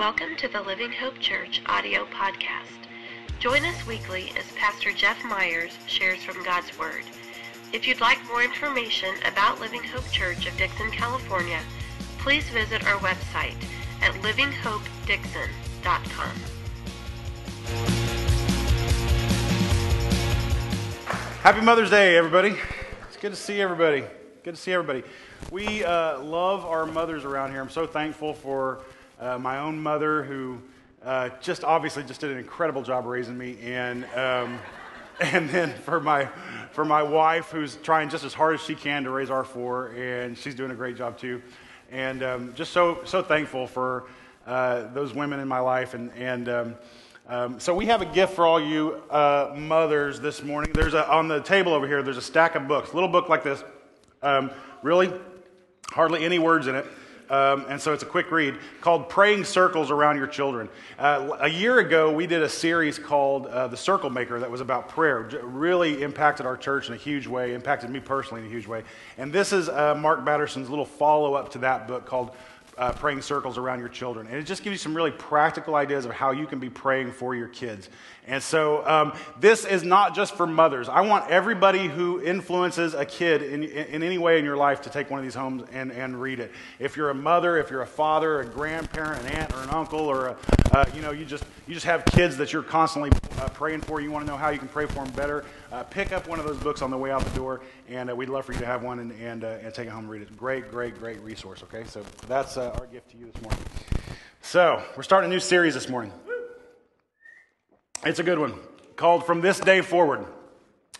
Welcome to the Living Hope Church audio podcast. Join us weekly as Pastor Jeff Myers shares from God's Word. If you'd like more information about Living Hope Church of Dixon, California, please visit our website at livinghopedixon.com. Happy Mother's Day, everybody. It's good to see everybody. Good to see everybody. We uh, love our mothers around here. I'm so thankful for uh, my own mother, who uh, just obviously just did an incredible job raising me, and um, and then for my for my wife, who's trying just as hard as she can to raise our four, and she's doing a great job too. And um, just so so thankful for uh, those women in my life, and and. Um, um, so we have a gift for all you uh, mothers this morning. There's a, on the table over here. There's a stack of books, little book like this. Um, really, hardly any words in it. Um, and so it's a quick read called Praying Circles Around Your Children. Uh, a year ago, we did a series called uh, The Circle Maker that was about prayer. It really impacted our church in a huge way, impacted me personally in a huge way. And this is uh, Mark Batterson's little follow up to that book called uh, praying circles around your children. And it just gives you some really practical ideas of how you can be praying for your kids. And so um, this is not just for mothers. I want everybody who influences a kid in, in any way in your life to take one of these homes and, and read it. If you're a mother, if you're a father, a grandparent, an aunt, or an uncle, or a, uh, you know, you just, you just have kids that you're constantly uh, praying for, you want to know how you can pray for them better, uh, pick up one of those books on the way out the door, and uh, we'd love for you to have one and, and, uh, and take it home and read it. Great, great, great resource, okay? So that's uh, our gift to you this morning. So we're starting a new series this morning. It's a good one called From This Day Forward.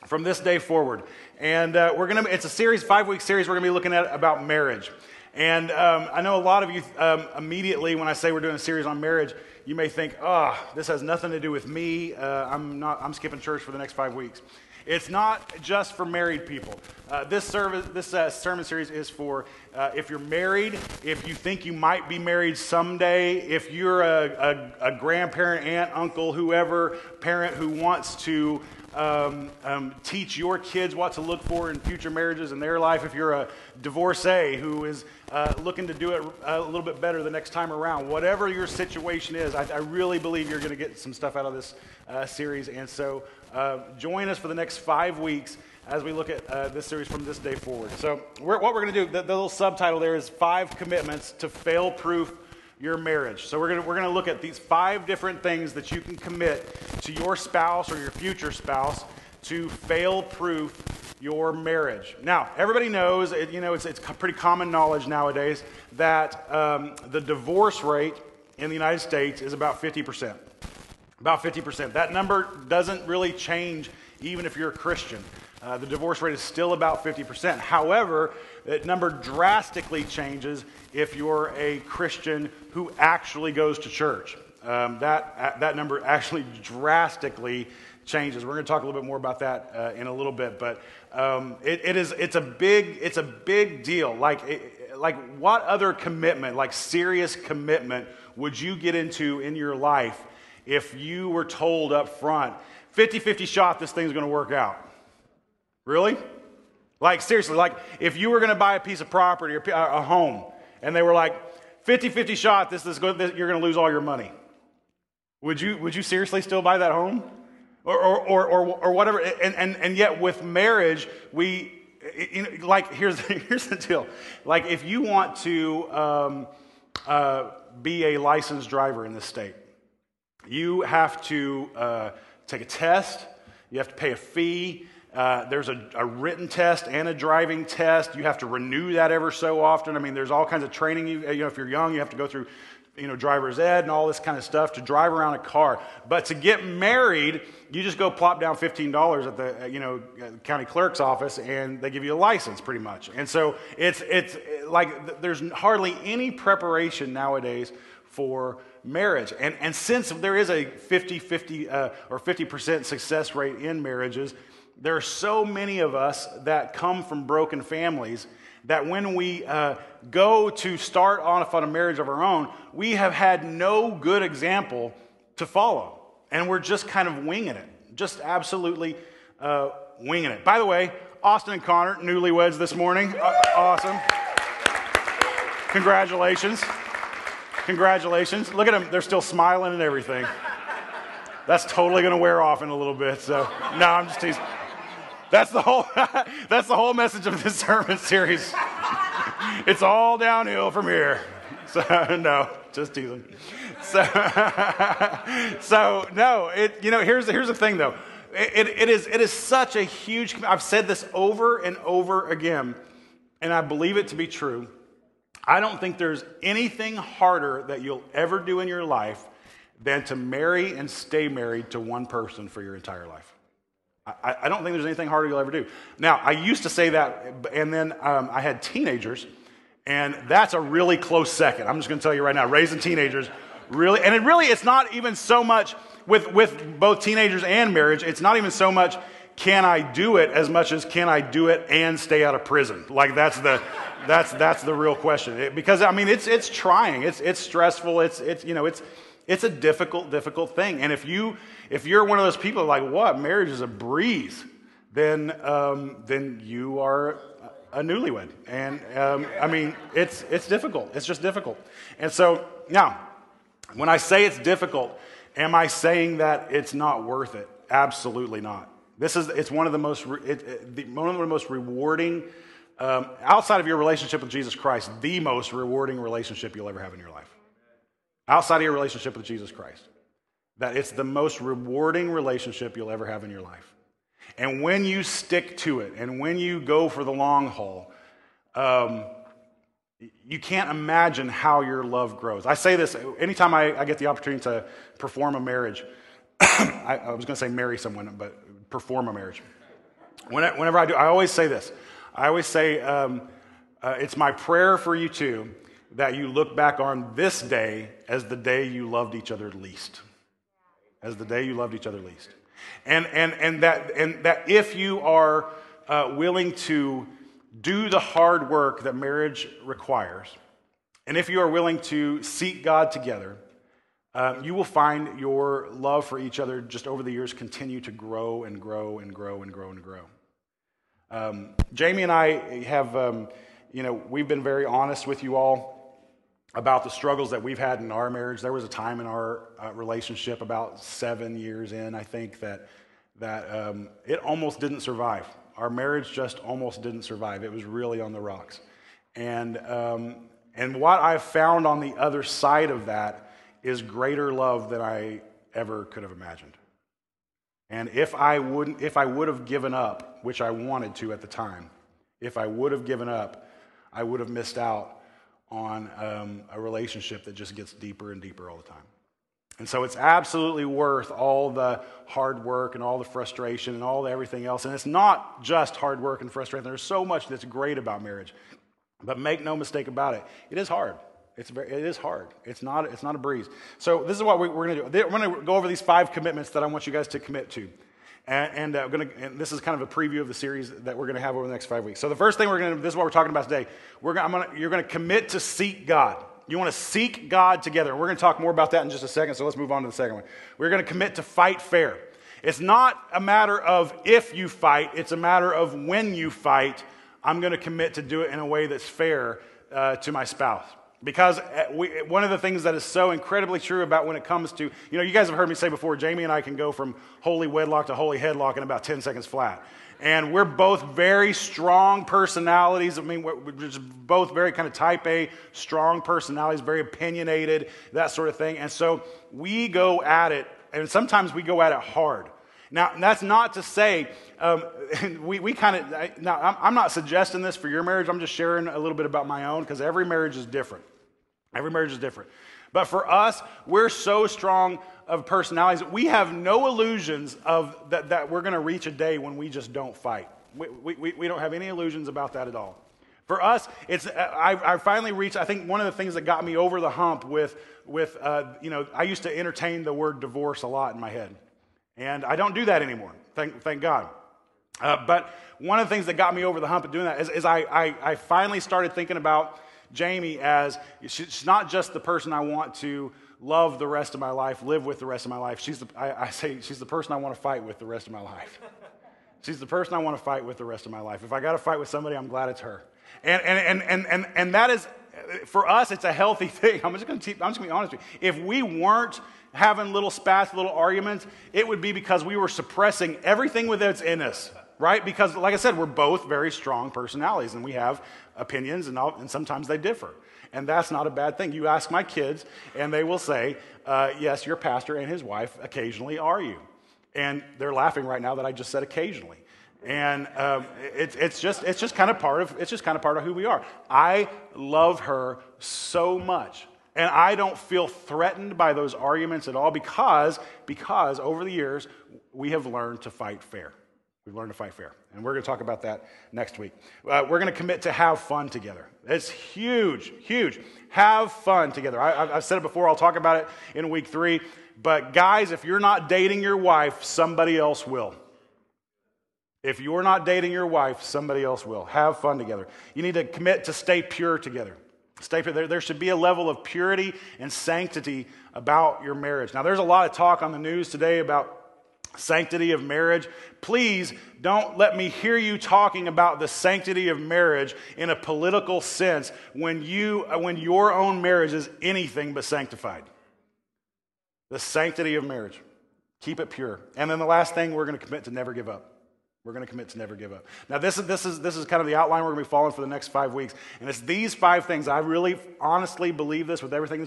From This Day Forward. And uh, we're going to, it's a series, five week series, we're going to be looking at about marriage. And um, I know a lot of you um, immediately, when I say we're doing a series on marriage, you may think, oh, this has nothing to do with me. Uh, I'm, not, I'm skipping church for the next five weeks. It's not just for married people. Uh, this, service, this uh, sermon series is for uh, if you're married, if you think you might be married someday, if you're a, a, a grandparent, aunt, uncle, whoever, parent who wants to um, um, teach your kids what to look for in future marriages in their life. If you're a divorcee who is uh, looking to do it a little bit better the next time around, whatever your situation is, I, I really believe you're going to get some stuff out of this uh, series. And so uh, join us for the next five weeks as we look at uh, this series from this day forward. So, we're, what we're going to do, the, the, little subtitle there is Five Commitments to Fail Proof Your Marriage. So, we're going we're going to look at these five different things that you can commit to your spouse or your future spouse to fail proof your marriage. Now, everybody knows, you know, it's, it's pretty common knowledge nowadays that um, the divorce rate in the United States is about 50%. About 50%. That number doesn't really change even if you're a Christian. Uh, the divorce rate is still about 50%. However, that number drastically changes if you're a Christian who actually goes to church. Um, that, uh, that number actually drastically changes. We're going to talk a little bit more about that uh, in a little bit, but um, it, it is, it's, a big, it's a big deal. Like, it, like, what other commitment, like serious commitment, would you get into in your life if you were told up front, 50 50 shot, this thing's going to work out? Really? Like, seriously, like if you were going to buy a piece of property or a home and they were like, 50 50 shot, this, is this, you're going to lose all your money. Would you, would you seriously still buy that home? Or, or, or, or, or whatever. And, and, and yet, with marriage, we, like, here's, here's the deal. Like, if you want to um, uh, be a licensed driver in this state, you have to uh, take a test, you have to pay a fee. Uh, there's a, a, written test and a driving test. You have to renew that ever so often. I mean, there's all kinds of training. You, you know, if you're young, you have to go through, you know, driver's ed and all this kind of stuff to drive around a car. But to get married, you just go plop down $15 at the, uh, you know, county clerk's office and they give you a license pretty much. And so it's, it's like there's hardly any preparation nowadays for marriage. And, and since there is a 50 50 uh, or 50% success rate in marriages, there are so many of us that come from broken families that when we uh, go to start off on a marriage of our own, we have had no good example to follow. And we're just kind of winging it, just absolutely uh, winging it. By the way, Austin and Connor, newlyweds this morning. Uh, awesome. Congratulations. Congratulations. Look at them. They're still smiling and everything. That's totally going to wear off in a little bit. So, no, I'm just teasing. That's the whole, that's the whole message of this sermon series. It's all downhill from here. So, no, just teasing. So, so no, it, you know, here's, here's the thing though. It, it, is, it is such a huge, I've said this over and over again, and I believe it to be true. I don't think there's anything harder that you'll ever do in your life than to marry and stay married to one person for your entire life. I, I don't think there's anything harder you'll ever do. Now, I used to say that, and then um, I had teenagers and that's a really close second. I'm just going to tell you right now, raising teenagers, really, and it really, it's not even so much with, with both teenagers and marriage, it's not even so much can I do it as much as can I do it and stay out of prison? Like that's the, that's, that's the real question. It, because I mean, it's, it's trying, it's, it's stressful, it's, it's, you know, it's, it's a difficult, difficult thing. And if you, if you're one of those people like, what, marriage is a breeze, then, um, then you are a newlywed. And um, I mean, it's, it's difficult. It's just difficult. And so, now, when I say it's difficult, am I saying that it's not worth it? Absolutely not. This is, it's one of the most, it, it, the, one of the most rewarding, um, outside of your relationship with Jesus Christ, the most rewarding relationship you'll ever have in your life. Outside of your relationship with Jesus Christ. That it's the most rewarding relationship you'll ever have in your life. And when you stick to it and when you go for the long haul, um, you can't imagine how your love grows. I say this anytime I, I get the opportunity to perform a marriage. I, I, was going to say marry someone, but perform a marriage. Whenever I do, I always say this. I always say, um, uh, it's my prayer for you too that you look back on this day as the day you loved each other least. As the day you loved each other least. And, and, and, that, and that if you are uh, willing to do the hard work that marriage requires, and if you are willing to seek God together, uh, you will find your love for each other just over the years continue to grow and grow and grow and grow and grow. Um, Jamie and I have, um, you know, we've been very honest with you all about the struggles that we've had in our marriage. There was a time in our uh, relationship, about seven years in, I think, that, that um, it almost didn't survive. Our marriage just almost didn't survive. It was really on the rocks. And, um, and what I've found on the other side of that is greater love than I ever could have imagined. And if I, wouldn't, if I would have given up, which I wanted to at the time, if I would have given up, I would have missed out on um, a relationship that just gets deeper and deeper all the time. And so it's absolutely worth all the hard work and all the frustration and all the everything else. And it's not just hard work and frustration. There's so much that's great about marriage. But make no mistake about it, it is hard. It's very, it is hard. It's not, it's not a breeze. So this is what we, we're going to do. We're going to go over these five commitments that I want you guys to commit to. And, and, uh, gonna, and, this is kind of a preview of the series that we're going to have over the next five weeks. So the first thing we're going to, this is what we're talking about today. We're gonna, gonna, you're going to commit to seek God. You want to seek God together. We're going to talk more about that in just a second, so let's move on to the second one. We're going to commit to fight fair. It's not a matter of if you fight, it's a matter of when you fight. I'm going to commit to do it in a way that's fair uh, to my spouse. Because uh, we, one of the things that is so incredibly true about when it comes to, you know, you guys have heard me say before, Jamie and I can go from holy wedlock to holy headlock in about 10 seconds flat. And we're both very strong personalities. I mean, we're just both very kind of type A, strong personalities, very opinionated, that sort of thing. And so we go at it, and sometimes we go at it hard. Now, that's not to say um, we, we kind of, now, I'm, I'm not suggesting this for your marriage. I'm just sharing a little bit about my own because every marriage is different. Every marriage is different. But for us, we're so strong of personalities. We have no illusions of that, that we're going to reach a day when we just don't fight. We, we, we don't have any illusions about that at all. For us, it's, I, I finally reached, I think one of the things that got me over the hump with, with uh, you know, I used to entertain the word divorce a lot in my head. And I don't do that anymore, thank, thank God. Uh, but one of the things that got me over the hump of doing that is, is I, I, I finally started thinking about Jamie as she's not just the person I want to love the rest of my life, live with the rest of my life. She's the, I, I say she's the person I want to fight with the rest of my life. She's the person I want to fight with the rest of my life. If I got to fight with somebody, I'm glad it's her. And, and, and, and, and, and that is, for us, it's a healthy thing. I'm just going to I'm just going to be honest with you. If we weren't having little spats, little arguments, it would be because we were suppressing everything that's in us, right? Because, like I said, we're both very strong personalities and we have opinions, and, all, and sometimes they differ. And that's not a bad thing. You ask my kids, and they will say, uh, Yes, your pastor and his wife occasionally are you. And they're laughing right now that I just said occasionally. And um, it, it's just it's just kind of part of it's just kind of part of who we are. I love her so much, and I don't feel threatened by those arguments at all because because over the years we have learned to fight fair. We've learned to fight fair, and we're going to talk about that next week. Uh, we're going to commit to have fun together. It's huge, huge. Have fun together. I, I've said it before. I'll talk about it in week three. But guys, if you're not dating your wife, somebody else will. If you're not dating your wife, somebody else will. Have fun together. You need to commit to stay pure together. Stay pure. There, there should be a level of purity and sanctity about your marriage. Now, there's a lot of talk on the news today about sanctity of marriage. Please don't let me hear you talking about the sanctity of marriage in a political sense when, you, when your own marriage is anything but sanctified. The sanctity of marriage. Keep it pure. And then the last thing, we're going to commit to never give up. We're going to commit to never give up. Now, this is, this, is, this is kind of the outline we're going to be following for the next five weeks. And it's these five things. I really honestly believe this with everything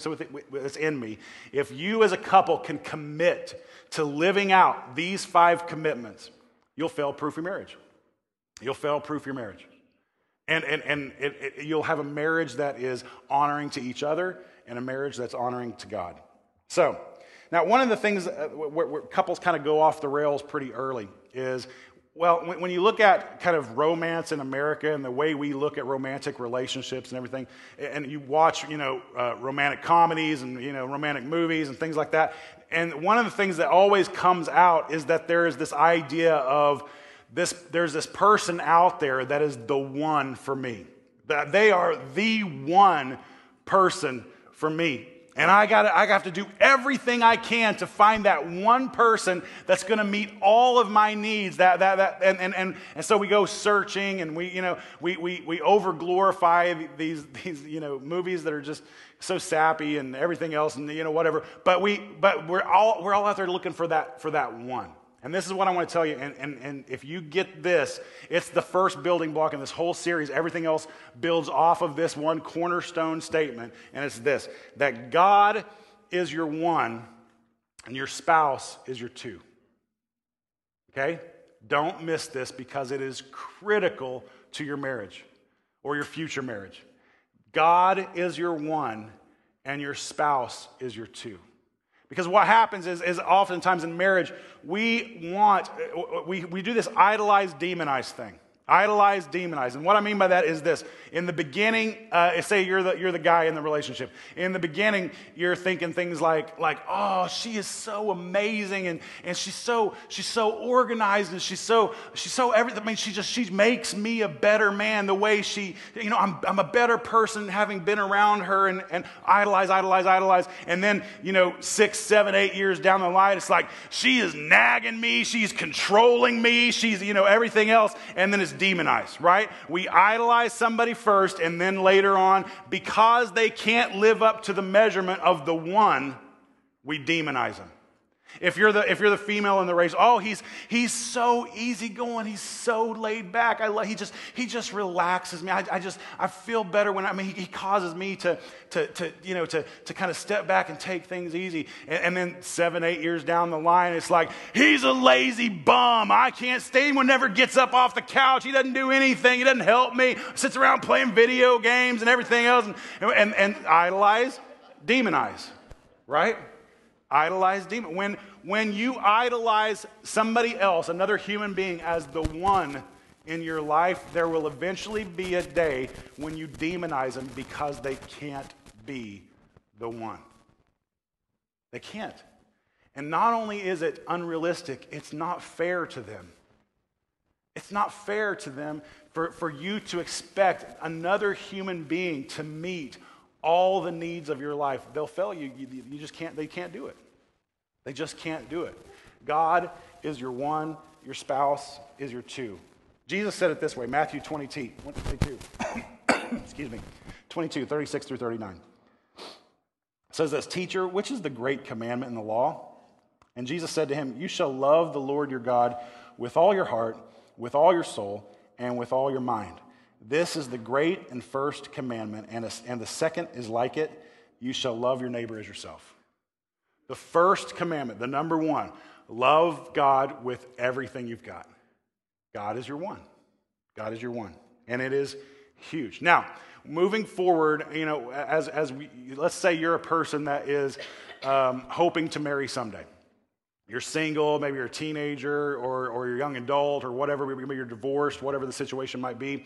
that's in me. If you as a couple can commit to living out these five commitments, you'll fail proof your marriage. You'll fail proof your marriage. And, and, and it, it, you'll have a marriage that is honoring to each other and a marriage that's honoring to God. So, now, one of the things uh, where, where couples kind of go off the rails pretty early is well, when you look at kind of romance in America and the way we look at romantic relationships and everything, and you watch, you know, uh, romantic comedies and, you know, romantic movies and things like that, and one of the things that always comes out is that there is this idea of this, there's this person out there that is the one for me. That they are the one person for me. And I got I have to do everything I can to find that one person that's going to meet all of my needs. That, that, that, and, and, and, and so we go searching and we, you know, we, we, we over glorify these, these, you know, movies that are just so sappy and everything else and, you know, whatever. But, we, but we're, all, we're all out there looking for that, for that one. And this is what I want to tell you. And, and, and if you get this, it's the first building block in this whole series. Everything else builds off of this one cornerstone statement. And it's this that God is your one and your spouse is your two. Okay? Don't miss this because it is critical to your marriage or your future marriage. God is your one and your spouse is your two. Because what happens is, is oftentimes in marriage, we want, we, we do this idolized, demonized thing. Idolize, demonize. And what I mean by that is this. In the beginning, uh, say you're the, you're the guy in the relationship. In the beginning, you're thinking things like, like, oh, she is so amazing and, and she's so she's so organized and she's so she's so everything. I mean, she just she makes me a better man the way she, you know, I'm, I'm a better person having been around her and, and idolize, idolize, idolize. And then, you know, six, seven, eight years down the line, it's like she is nagging me, she's controlling me, she's, you know, everything else. And then it's demonize, right? We idolize somebody first, and then later on, because they can't live up to the measurement of the one, we demonize them. If you're the, if you're the female in the race, oh, he's, he's so easygoing. He's so laid back. I love, he, just, he just relaxes me. I, I just, I feel better when, I mean, he, he causes me to, to, to, you know, to, to kind of step back and take things easy. And, and, then seven, eight years down the line, it's like, he's a lazy bum. I can't stay. Anyone never gets up off the couch. He doesn't do anything. He doesn't help me. Sits around playing video games and everything else and, and, and idolize, demonize, right? Idolize demon. When, when you idolize somebody else, another human being, as the one in your life, there will eventually be a day when you demonize them because they can't be the one. They can't. And not only is it unrealistic, it's not fair to them. It's not fair to them for, for you to expect another human being to meet all the needs of your life. They'll fail you. You, you just can't, they can't do it. They just can't do it. God is your one, your spouse is your two. Jesus said it this way Matthew 22. 22 excuse me. 22, 36 through 39. It says this Teacher, which is the great commandment in the law? And Jesus said to him, You shall love the Lord your God with all your heart, with all your soul, and with all your mind. This is the great and first commandment, and, and the second is like it you shall love your neighbor as yourself. The first commandment, the number one, love God with everything you've got. God is your one. God is your one. And it is huge. Now, moving forward, you know, as, as we, let's say you're a person that is um, hoping to marry someday. You're single, maybe you're a teenager or, or you're a young adult or whatever, maybe you're divorced, whatever the situation might be,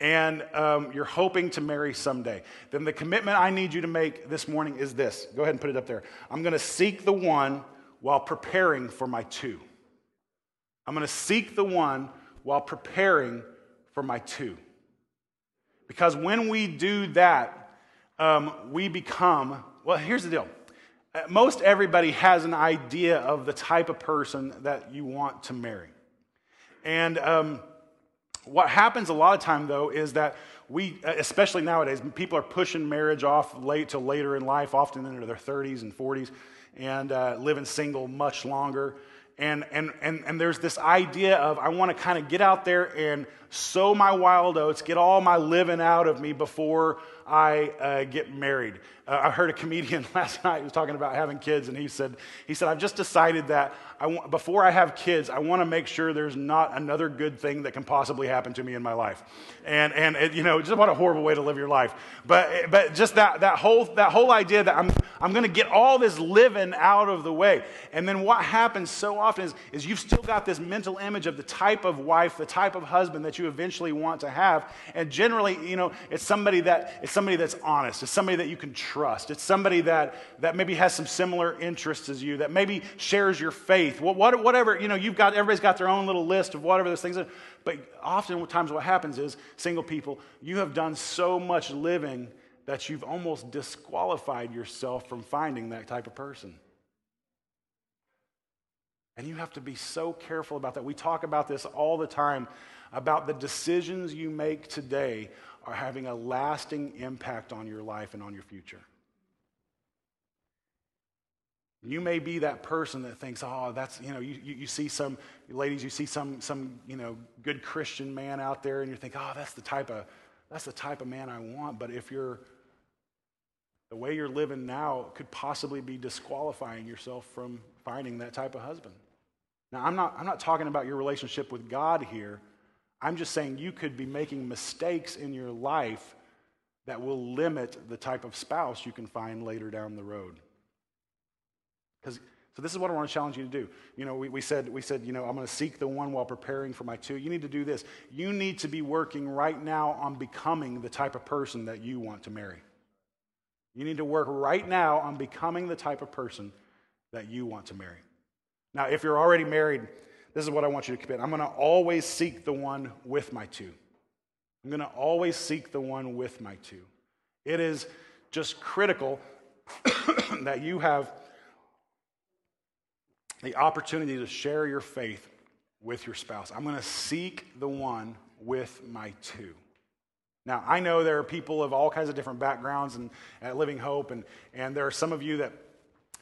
and um, you're hoping to marry someday. Then the commitment I need you to make this morning is this. Go ahead and put it up there. I'm going to seek the one while preparing for my two. I'm going to seek the one while preparing for my two. Because when we do that, um, we become, well, here's the deal. Uh, most everybody has an idea of the type of person that you want to marry. And um, what happens a lot of time, though, is that we, especially nowadays, people are pushing marriage off late to later in life, often into their 30s and 40s, and uh, living single much longer. And, and, and, and there's this idea of I want to kind of get out there and sow my wild oats, get all my living out of me before I uh, get married. Uh, I heard a comedian last night who was talking about having kids, and he said, he said, I've just decided that I want, before I have kids, I want to make sure there's not another good thing that can possibly happen to me in my life. And, and it, you know, just what a horrible way to live your life. But, but just that, that, whole, that whole idea that I'm, I'm going to get all this living out of the way. And then what happens so often is, is you've still got this mental image of the type of wife, the type of husband that you eventually want to have. And generally, you know, it's somebody that, it's somebody that's honest. It's somebody that you can trust. It's somebody that, that maybe has some similar interests as you, that maybe shares your faith. What, whatever, you know, you've got, everybody's got their own little list of whatever those things are. But oftentimes what happens is, single people, you have done so much living that you've almost disqualified yourself from finding that type of person. And you have to be so careful about that. We talk about this all the time about the decisions you make today are having a lasting impact on your life and on your future. You may be that person that thinks, oh, that's, you know, you, you, you, see some, ladies, you see some, some, you know, good Christian man out there and you think, oh, that's the type of, that's the type of man I want. But if you're, the way you're living now could possibly be disqualifying yourself from finding that type of husband. Now, I'm not, I'm not talking about your relationship with God here. I'm just saying you could be making mistakes in your life that will limit the type of spouse you can find later down the road. Because so this is what I want to challenge you to do. You know, we, we said, we said, you know, I'm going to seek the one while preparing for my two. You need to do this. You need to be working right now on becoming the type of person that you want to marry. You need to work right now on becoming the type of person that you want to marry. Now, if you're already married, this is what I want you to commit. I'm going to always seek the one with my two. I'm going to always seek the one with my two. It is just critical that you have the opportunity to share your faith with your spouse. I'm going to seek the one with my two. Now, I know there are people of all kinds of different backgrounds and at Living Hope, and, and there are some of you that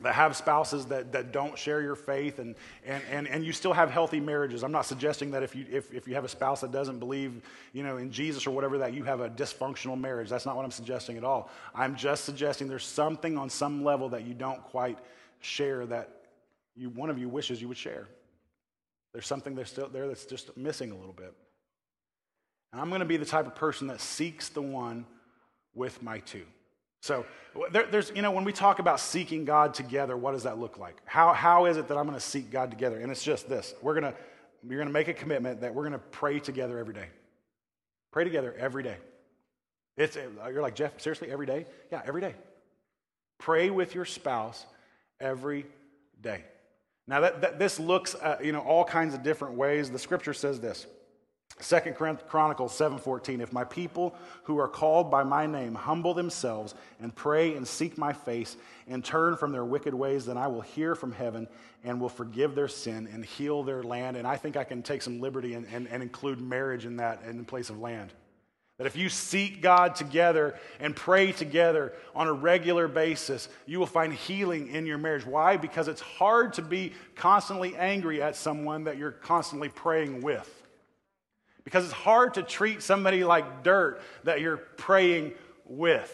that have spouses that, that don't share your faith and, and, and, and you still have healthy marriages. I'm not suggesting that if you, if, if you have a spouse that doesn't believe you know in jesus or whatever that you have a dysfunctional marriage. That's not what i'm suggesting at all. I'm just suggesting there's something on some level that you don't quite share that you, one of you wishes you would share. There's something that's still there that's just missing a little bit. And i'm going to be the type of person that seeks the one with my two so there, there's, you know, when we talk about seeking God together, what does that look like? How, how is it that I'm going to seek God together? And it's just this. We're going to, you're going to make a commitment that we're going to pray together every day. Pray together every day. It's, you're like, Jeff, seriously, every day? Yeah, every day. Pray with your spouse every day. Now, that, that this looks, uh, you know, all kinds of different ways. The scripture says this. Second Chronicles 7:14 If my people who are called by my name humble themselves and pray and seek my face and turn from their wicked ways then I will hear from heaven and will forgive their sin and heal their land and I think I can take some liberty and, and, and include marriage in that in place of land. That if you seek God together and pray together on a regular basis, you will find healing in your marriage. Why? Because it's hard to be constantly angry at someone that you're constantly praying with. Because it's hard to treat somebody like dirt that you're praying with.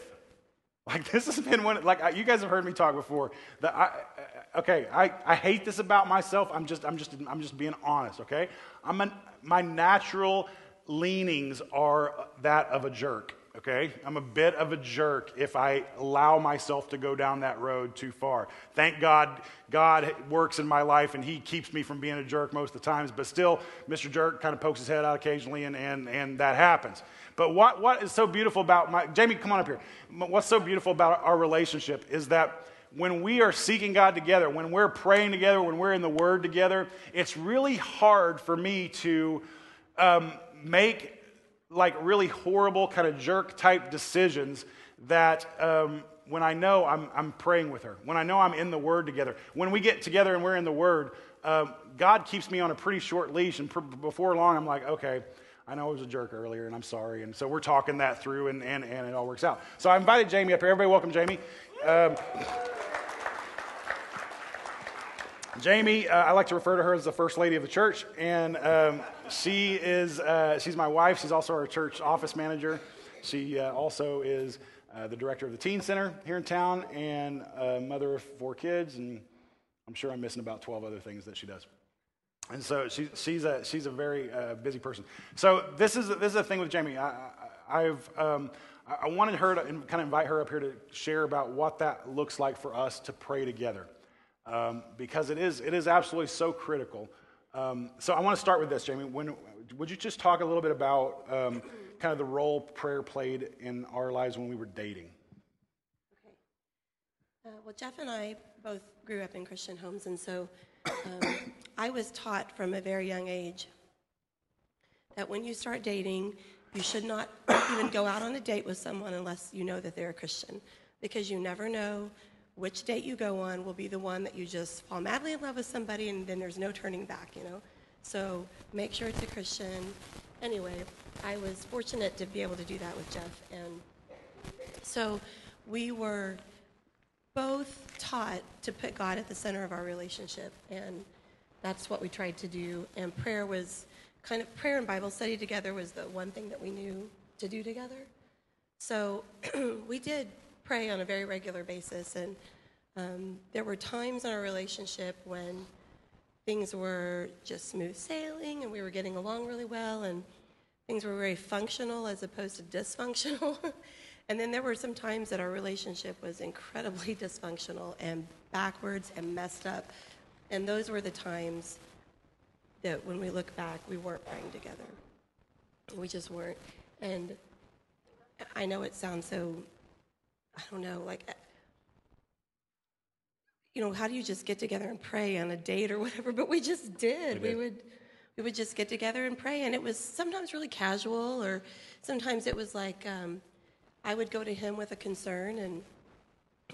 Like this has been one, like you guys have heard me talk before. That I, okay, I, I hate this about myself. I'm just, I'm just, I'm just being honest. Okay, I'm an, my natural leanings are that of a jerk. Okay, I'm a bit of a jerk if I allow myself to go down that road too far. Thank God, God works in my life and He keeps me from being a jerk most of the times. But still, Mr. Jerk kind of pokes his head out occasionally, and and and that happens. But what, what is so beautiful about my, Jamie, come on up here. What's so beautiful about our relationship is that when we are seeking God together, when we're praying together, when we're in the Word together, it's really hard for me to um, make like really horrible, kind of jerk type decisions that um, when I know I'm, I'm praying with her, when I know I'm in the Word together, when we get together and we're in the Word, um, God keeps me on a pretty short leash. And pr- before long, I'm like, okay, I know I was a jerk earlier, and I'm sorry. And so we're talking that through, and, and, and it all works out. So I invited Jamie up here. Everybody, welcome Jamie. Um, Jamie, uh, I like to refer to her as the first lady of the church, and um, she is uh, she's my wife. She's also our church office manager. She uh, also is uh, the director of the teen center here in town, and a mother of four kids. And I'm sure I'm missing about 12 other things that she does. And so she, she's, a, she's a very uh, busy person. So this is, this is the thing with Jamie. I, have um, I wanted her to kind of invite her up here to share about what that looks like for us to pray together. Um, because it is, it is absolutely so critical. Um, so I want to start with this, Jamie. When, would you just talk a little bit about um, kind of the role prayer played in our lives when we were dating? Okay. Uh, well, Jeff and I both grew up in Christian homes, and so um, I was taught from a very young age that when you start dating, you should not even go out on a date with someone unless you know that they're a Christian, because you never know which date you go on will be the one that you just fall madly in love with somebody and then there's no turning back, you know? So make sure it's a Christian. Anyway, I was fortunate to be able to do that with Jeff. And so we were both taught to put God at the center of our relationship. And that's what we tried to do. And prayer was kind of prayer and Bible study together was the one thing that we knew to do together. So we did pray on a very regular basis. And um, there were times in our relationship when things were just smooth sailing and we were getting along really well and things were very functional as opposed to dysfunctional. And then there were some times that our relationship was incredibly dysfunctional and backwards and messed up. And those were the times that when we look back, we weren't praying together. We just weren't. And I know it sounds so, I don't know, like, you know, how do you just get together and pray on a date or whatever? But we just did. We, did. we would we would just get together and pray and it was sometimes really casual or sometimes it was like um, I would go to him with a concern and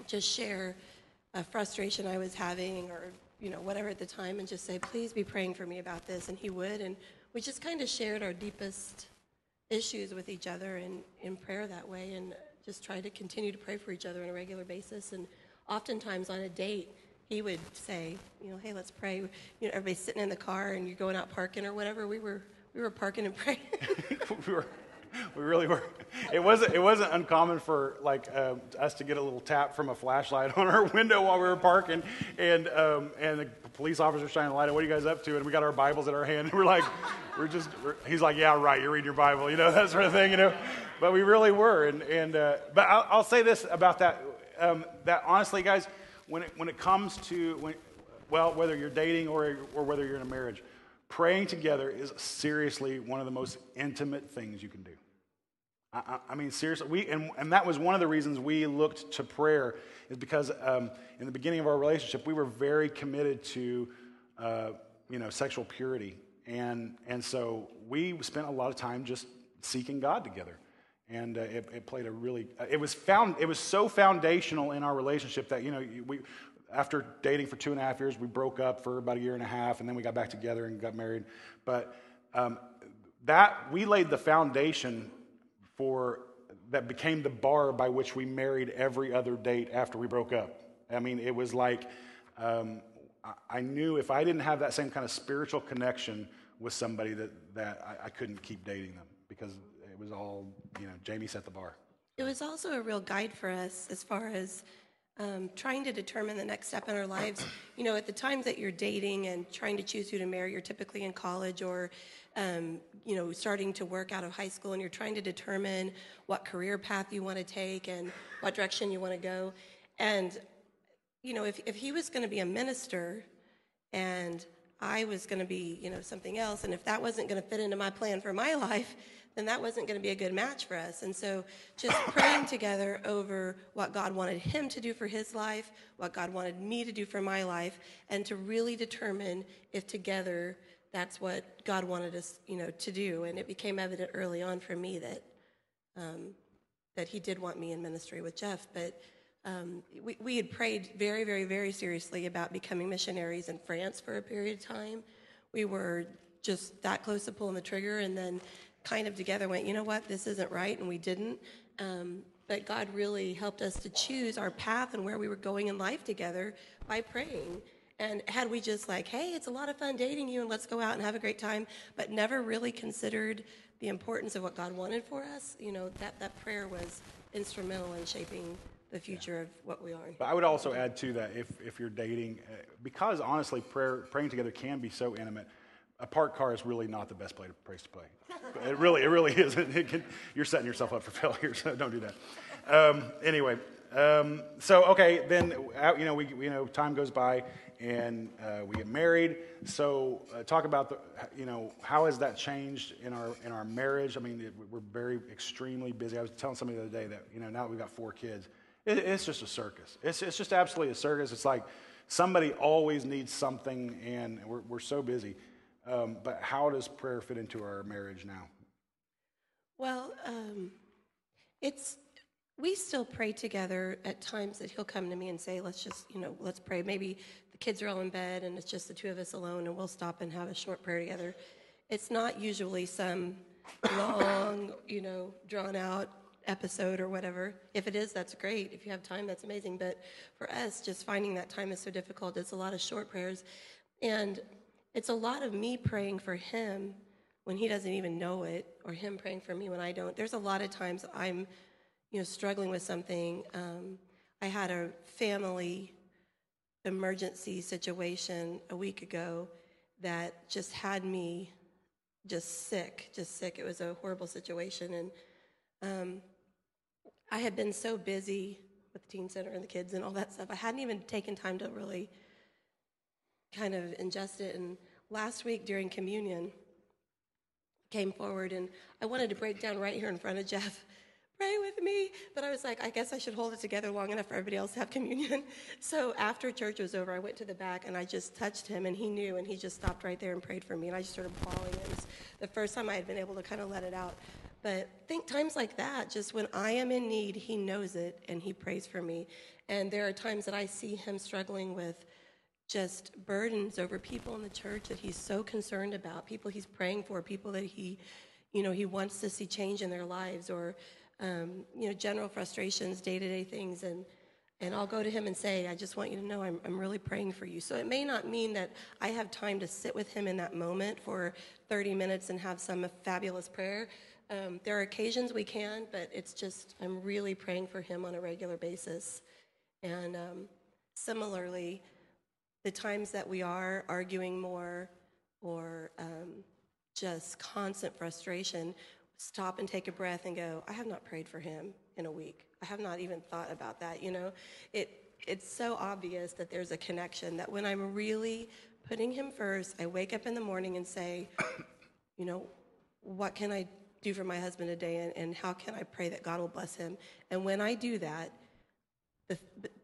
just share a frustration I was having or you know whatever at the time and just say please be praying for me about this and he would and we just kind of shared our deepest issues with each other in, in prayer that way and just try to continue to pray for each other on a regular basis and oftentimes on a date he would say you know hey let's pray you know everybody's sitting in the car and you're going out parking or whatever we were we were parking and praying we were we really were. It wasn't. It wasn't uncommon for like uh, us to get a little tap from a flashlight on our window while we were parking, and um, and the police officer shining a light. On What are you guys up to? And we got our Bibles in our hand, and we're like, we're just. We're, he's like, yeah, right. You're reading your Bible, you know, that sort of thing, you know. But we really were, and and uh, but I'll, I'll, say this about that. Um, that honestly, guys, when it when it comes to when, well, whether you're dating or or whether you're in a marriage, praying together is seriously one of the most intimate things you can do. I, I mean, seriously, we, and, and that was one of the reasons we looked to prayer, is because um, in the beginning of our relationship, we were very committed to, uh, you know, sexual purity. And, and so we spent a lot of time just seeking God together. And uh, it, it, played a really, uh, it was found, it was so foundational in our relationship that, you know, we, after dating for two and a half years, we broke up for about a year and a half, and then we got back together and got married. But um, that, we laid the foundation for that became the bar by which we married every other date after we broke up. I mean, it was like um, I, knew if I didn't have that same kind of spiritual connection with somebody that, that I, I couldn't keep dating them because it was all, you know, Jamie set the bar. It was also a real guide for us as far as um, trying to determine the next step in our lives. You know, at the times that you're dating and trying to choose who to marry, you're typically in college or, um, you know, starting to work out of high school and you're trying to determine what career path you want to take and what direction you want to go. And, you know, if, if he was going to be a minister and I was going to be, you know, something else, and if that wasn't going to fit into my plan for my life, then that wasn't going to be a good match for us. And so just praying together over what God wanted him to do for his life, what God wanted me to do for my life, and to really determine if together that's what God wanted us, you know, to do. And it became evident early on for me that um, that he did want me in ministry with Jeff, but um, we, we had prayed very, very, very seriously about becoming missionaries in France for a period of time. We were just that close to pulling the trigger, and then kind of together went, you know what, this isn't right, and we didn't. Um, but God really helped us to choose our path and where we were going in life together by praying. And had we just like, hey, it's a lot of fun dating you and let's go out and have a great time, but never really considered the importance of what God wanted for us, you know, that, that prayer was instrumental in shaping the future of what we are. But I would also add to that if, if you're dating, uh, because honestly, prayer, praying together can be so intimate. A parked car is really not the best place to play. It really, it really isn't. It can, you're setting yourself up for failure, so don't do that. Um, anyway, um, so okay, then you know we you know time goes by and uh, we get married. So uh, talk about the you know how has that changed in our in our marriage? I mean it, we're very extremely busy. I was telling somebody the other day that you know now that we've got four kids, it, it's just a circus. It's it's just absolutely a circus. It's like somebody always needs something, and we're we're so busy. Um, but how does prayer fit into our marriage now? Well, um, it's we still pray together at times that he'll come to me and say, "Let's just, you know, let's pray." Maybe the kids are all in bed and it's just the two of us alone, and we'll stop and have a short prayer together. It's not usually some long, you know, drawn out episode or whatever. If it is, that's great. If you have time, that's amazing. But for us, just finding that time is so difficult. It's a lot of short prayers, and it's a lot of me praying for him when he doesn't even know it, or him praying for me when I don't. There's a lot of times I'm, you know, struggling with something. Um, I had a family emergency situation a week ago that just had me just sick, just sick. It was a horrible situation, and um, I had been so busy with the teen center and the kids and all that stuff. I hadn't even taken time to really kind of ingest it. And last week during communion, came forward and I wanted to break down right here in front of Jeff. Pray with me. But I was like, I guess I should hold it together long enough for everybody else to have communion. So after church was over, I went to the back and I just touched him and he knew and he just stopped right there and prayed for me. And I just started bawling. It was the first time I had been able to kind of let it out. But think times like that, just when I am in need, he knows it and he prays for me. And there are times that I see him struggling with just burdens over people in the church that he's so concerned about, people he's praying for, people that he, you know, he wants to see change in their lives, or um, you know, general frustrations, day-to-day things, and and I'll go to him and say, I just want you to know I'm, I'm really praying for you. So it may not mean that I have time to sit with him in that moment for 30 minutes and have some fabulous prayer. Um, there are occasions we can, but it's just, I'm really praying for him on a regular basis. And um, similarly, the times that we are arguing more or um, just constant frustration, stop and take a breath and go, I have not prayed for him in a week. I have not even thought about that. You know, it, it's so obvious that there's a connection that when I'm really putting him first, I wake up in the morning and say, you know, what can I do for my husband today and, and how can I pray that God will bless him? And when I do that, the,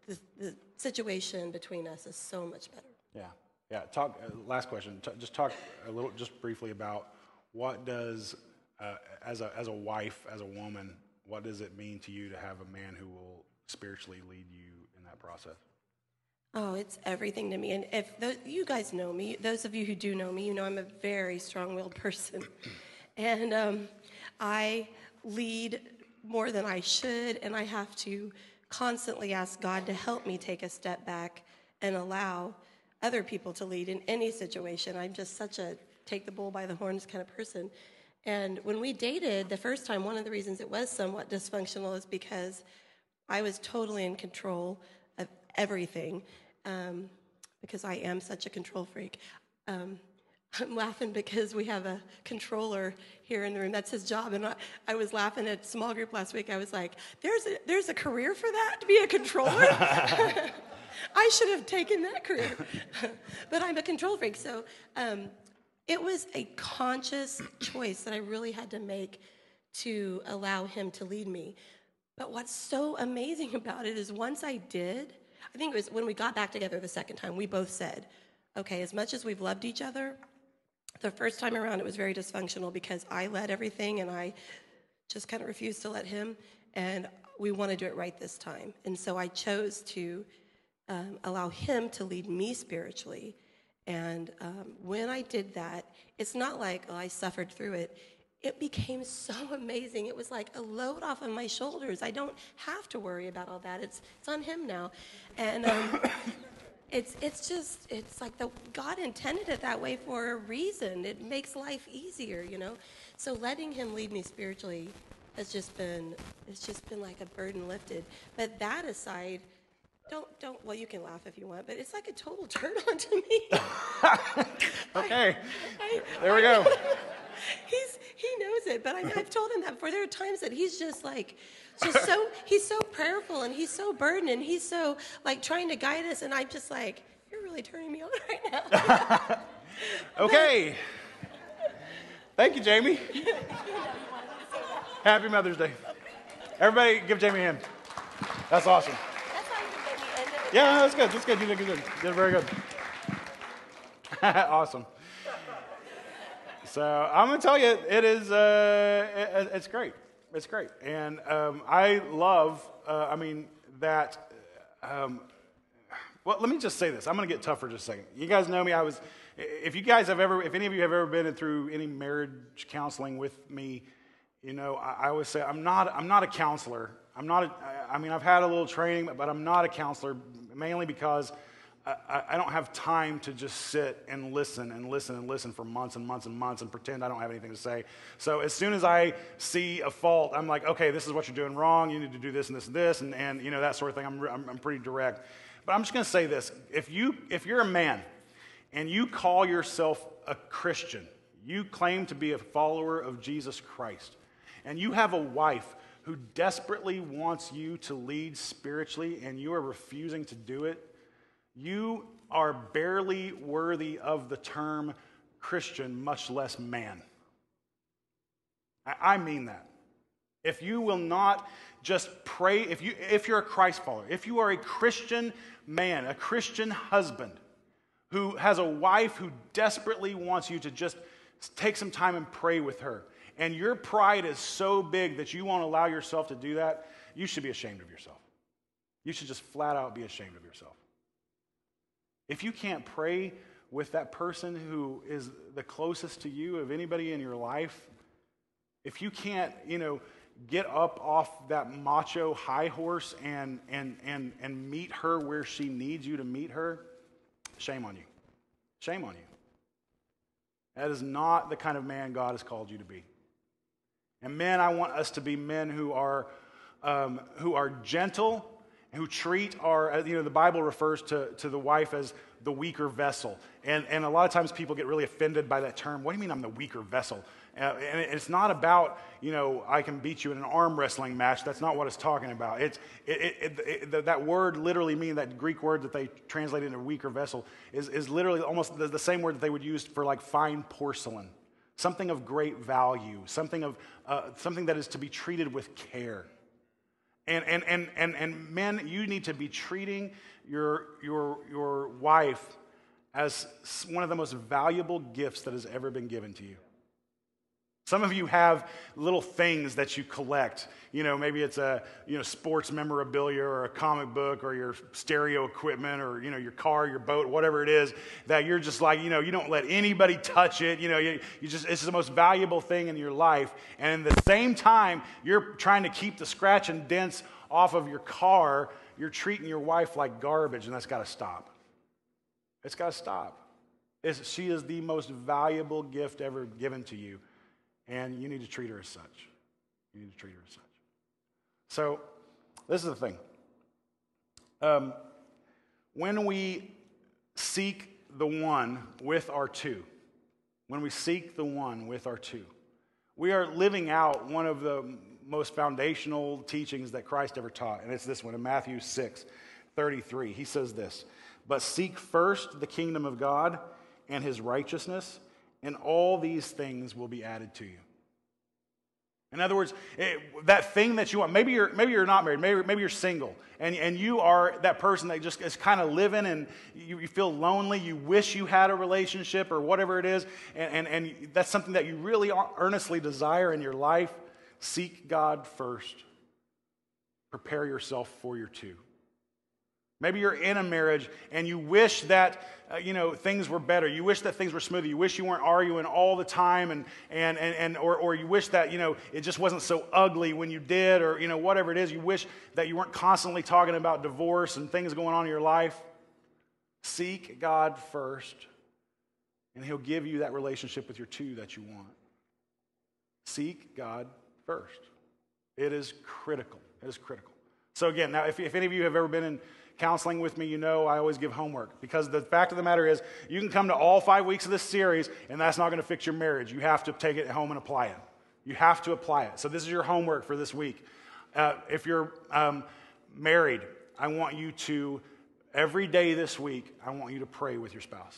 the, the situation between us is so much better. Yeah, yeah. Talk. Uh, last question. T- just talk a little, just briefly about what does, uh, as a as a wife, as a woman, what does it mean to you to have a man who will spiritually lead you in that process? Oh, it's everything to me. And if you guys know me, those of you who do know me, you know I'm a very strong-willed person, and um, I lead more than I should, and I have to constantly ask God to help me take a step back and allow other people to lead in any situation. I'm just such a take the bull by the horns kind of person. And when we dated the first time, one of the reasons it was somewhat dysfunctional is because I was totally in control of everything um, because I am such a control freak. Um, I'm laughing because we have a controller here in the room. That's his job. And I, I was laughing at small group last week. I was like, there's a, there's a career for that to be a controller? I should have taken that career. but I'm a control freak. So um, it was a conscious choice that I really had to make to allow him to lead me. But what's so amazing about it is once I did, I think it was when we got back together the second time, we both said, okay, as much as we've loved each other, the first time around it was very dysfunctional because I led everything and I just kind of refused to let him. And we want to do it right this time. And so I chose to um, allow him to lead me spiritually. And um, when I did that, it's not like oh, I suffered through it. It became so amazing. It was like a load off of my shoulders. I don't have to worry about all that. It's it's on him now, and um, it's it's just it's like the God intended it that way for a reason. It makes life easier, you know. So letting Him lead me spiritually has just been it's just been like a burden lifted. But that aside, don't don't well you can laugh if you want, but it's like a total turn on to me. okay, I, there we go. he's he knows it, but I, I've told him that before. There are times that he's just like just so he's so prayerful and he's so burdened and he's so like trying to guide us and i'm just like you're really turning me on right now. Okay. Thank you jamie. Happy mother's day. Everybody give jamie a hand. That's awesome. Yeah that's good. That's good. You did good. You did very good. Awesome so i'm going to tell you it is uh, it, it's great it's great. And um, I love, uh, I mean, that. Um, well, let me just say this. I'm going to get tough for just a second. You guys know me. I was, if you guys have ever, if any of you have ever been through any marriage counseling with me, you know, I, I always say I'm not, I'm not a counselor. I'm not, a, I mean, I've had a little training, but I'm not a counselor mainly because I, I, don't have time to just sit and listen and listen and listen for months and months and months and pretend I don't have anything to say. So as soon as I see a fault, I'm like, okay, this is what you're doing wrong. You need to do this and this and this, and, and you know that sort of thing. I'm, I'm, I'm pretty direct. But I'm just going to say this: if you if you're a man and you call yourself a Christian, you claim to be a follower of Jesus Christ, and you have a wife who desperately wants you to lead spiritually, and you are refusing to do it you are barely worthy of the term Christian, much less man. I mean that. If you will not just pray, if, you, if you're a Christ follower, if you are a Christian man, a Christian husband who has a wife who desperately wants you to just take some time and pray with her, and your pride is so big that you won't allow yourself to do that, you should be ashamed of yourself. You should just flat out be ashamed of yourself. If you can't pray with that person who is the closest to you of anybody in your life, if you can't, you know, get up off that macho high horse and, and, and, and meet her where she needs you to meet her, shame on you. Shame on you. That is not the kind of man God has called you to be. And men, I want us to be men who are, um, who are gentle who treat our, you know, the Bible refers to, to the wife as the weaker vessel. And, and a lot of times people get really offended by that term. What do you mean I'm the weaker vessel? Uh, and it's not about, you know, I can beat you in an arm wrestling match. That's not what it's talking about. It's, it, it, it, that word literally means that Greek word that they translate into weaker vessel is, is literally almost the, the same word that they would use for like fine porcelain. Something of great value, something, of, uh, something that is to be treated with care. And, and, and, and, and men, you need to be treating your, your, your wife as one of the most valuable gifts that has ever been given to you. Some of you have little things that you collect. You know, maybe it's a you know sports memorabilia or a comic book or your stereo equipment or you know your car, your boat, whatever it is that you're just like you know you don't let anybody touch it. You know, you, you just it's the most valuable thing in your life. And at the same time, you're trying to keep the scratch and dents off of your car. You're treating your wife like garbage, and that's got to stop. It's got to stop. It's, she is the most valuable gift ever given to you and you need to treat her as such. You need to treat her as such. So, this is the thing. Um, when we seek the one with our two, when we seek the one with our two, we are living out one of the most foundational teachings that Christ ever taught, and it's this one in Matthew 6 33. He says this But seek first the kingdom of God and his righteousness and all these things will be added to you. In other words, it, that thing that you want, maybe you're, maybe you're not married, maybe, maybe you're single, and, and you are that person that just is kind of living and you, you, feel lonely, you wish you had a relationship or whatever it is, and, and, and that's something that you really earnestly desire in your life. Seek God first. Prepare yourself for your two. Maybe you're in a marriage and you wish that uh, you know things were better. You wish that things were smoother. You wish you weren't arguing all the time, and and and, and or, or you wish that you know it just wasn't so ugly when you did, or you know whatever it is. You wish that you weren't constantly talking about divorce and things going on in your life. Seek God first, and He'll give you that relationship with your two that you want. Seek God first. It is critical. It is critical. So again, now if, if any of you have ever been in counseling with me, you know I always give homework because the fact of the matter is, you can come to all five weeks of this series, and that's not going to fix your marriage. You have to take it home and apply it. You have to apply it. So, this is your homework for this week. Uh, if you're um, married, I want you to, every day this week, I want you to pray with your spouse.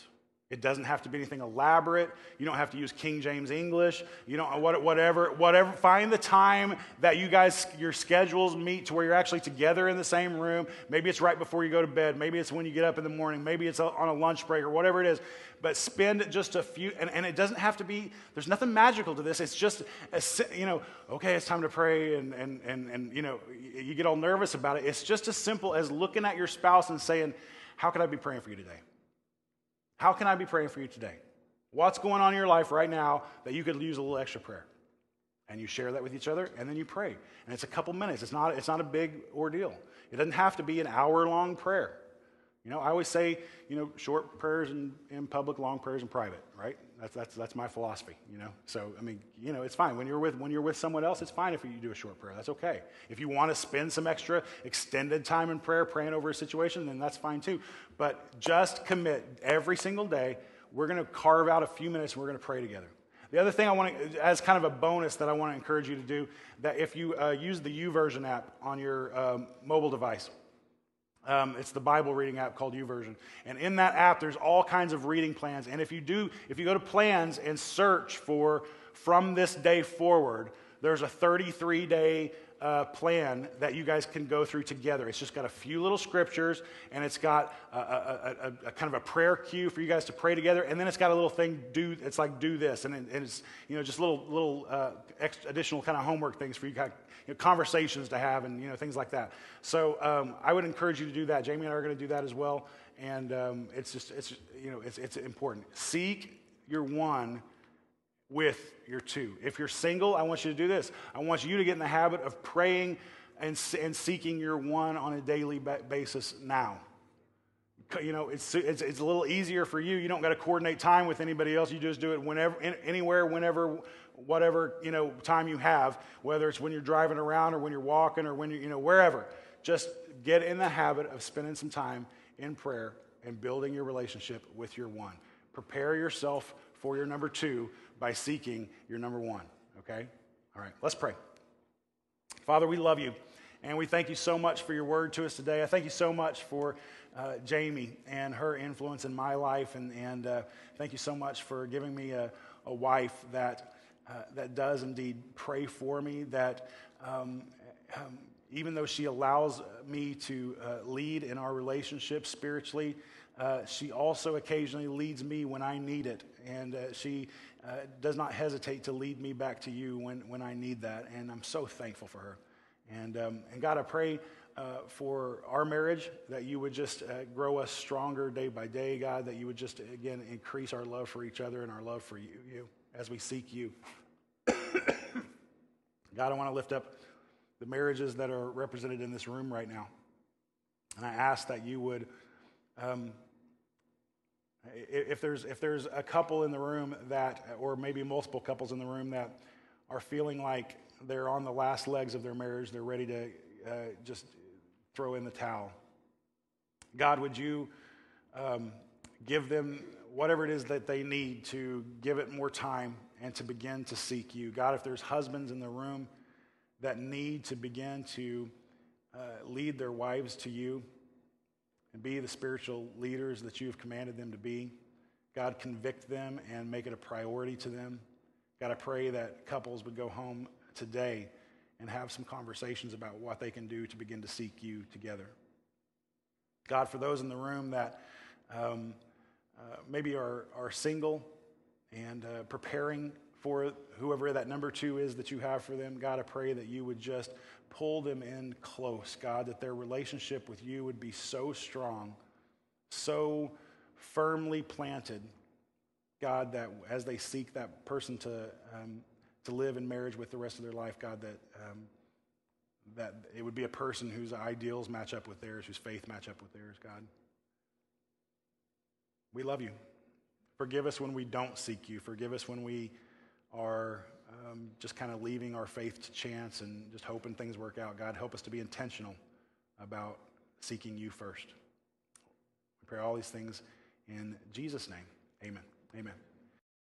It doesn't have to be anything elaborate. You don't have to use King James English. You don't whatever whatever. Find the time that you guys your schedules meet to where you're actually together in the same room. Maybe it's right before you go to bed. Maybe it's when you get up in the morning. Maybe it's on a lunch break or whatever it is. But spend just a few. And, and it doesn't have to be. There's nothing magical to this. It's just a, you know. Okay, it's time to pray, and and and and you know you get all nervous about it. It's just as simple as looking at your spouse and saying, "How can I be praying for you today?" How can I be praying for you today? What's going on in your life right now that you could use a little extra prayer? And you share that with each other, and then you pray. And it's a couple minutes. It's not, it's not a big ordeal. It doesn't have to be an hour long prayer. You know, I always say, you know, short prayers in, in public, long prayers in private, right? That's, that's, that's my philosophy, you know. So, I mean, you know, it's fine. When you're, with, when you're with someone else, it's fine if you do a short prayer. That's okay. If you want to spend some extra extended time in prayer praying over a situation, then that's fine too. But just commit every single day. We're going to carve out a few minutes and we're going to pray together. The other thing I want to, as kind of a bonus that I want to encourage you to do, that if you uh, use the YouVersion app on your um, mobile device, um, it's the Bible reading app called YouVersion. And in that app, there's all kinds of reading plans. And if you do, if you go to plans and search for from this day forward, there's a 33 day uh, plan that you guys can go through together. It's just got a few little scriptures, and it's got a, a, a, a, kind of a prayer cue for you guys to pray together, and then it's got a little thing do. It's like do this, and, and it's you know just little little uh, additional kind of homework things for you guys, you know, conversations to have, and you know things like that. So um, I would encourage you to do that. Jamie and I are going to do that as well, and um, it's just it's you know it's it's important. Seek your one with your two. If you're single, I want you to do this. I want you to get in the habit of praying and, and seeking your one on a daily basis now. You know, it's, it's, it's a little easier for you. You don't got to coordinate time with anybody else. You just do it whenever, anywhere, whenever, whatever, you know, time you have, whether it's when you're driving around or when you're walking or when you're, you know, wherever. Just get in the habit of spending some time in prayer and building your relationship with your one. Prepare yourself for your number two by seeking your number one, okay? All right, let's pray. Father, we love you, and we thank you so much for your word to us today. I thank you so much for uh, Jamie and her influence in my life, and, and uh, thank you so much for giving me a, a wife that, uh, that does indeed pray for me, that um, um, even though she allows me to uh, lead in our relationship spiritually, uh, she also occasionally leads me when I need it. And uh, she uh, does not hesitate to lead me back to you when, when I need that. And I'm so thankful for her. And, um, and God, I pray uh, for our marriage that you would just uh, grow us stronger day by day, God, that you would just, again, increase our love for each other and our love for you, you as we seek you. God, I want to lift up the marriages that are represented in this room right now. And I ask that you would, um, if, there's, if there's a couple in the room that, or maybe multiple couples in the room that are feeling like they're on the last legs of their marriage, they're ready to uh, just throw in the towel. God, would you um, give them whatever it is that they need to give it more time and to begin to seek you? God, if there's husbands in the room, that need to begin to uh, lead their wives to you and be the spiritual leaders that you have commanded them to be. God, convict them and make it a priority to them. God, I pray that couples would go home today and have some conversations about what they can do to begin to seek you together. God, for those in the room that um, uh, maybe are, are single and uh, preparing for whoever that number two is that you have for them. God, I pray that you would just pull them in close, God, that their relationship with you would be so strong, so firmly planted, God, that as they seek that person to, um, to live in marriage with the rest of their life, God, that, um, that it would be a person whose ideals match up with theirs, whose faith match up with theirs, God. We love you. Forgive us when we don't seek you. Forgive us when we are um, just kind of leaving our faith to chance and just hoping things work out. God, help us to be intentional about seeking you first. We pray all these things in Jesus' name. Amen. Amen.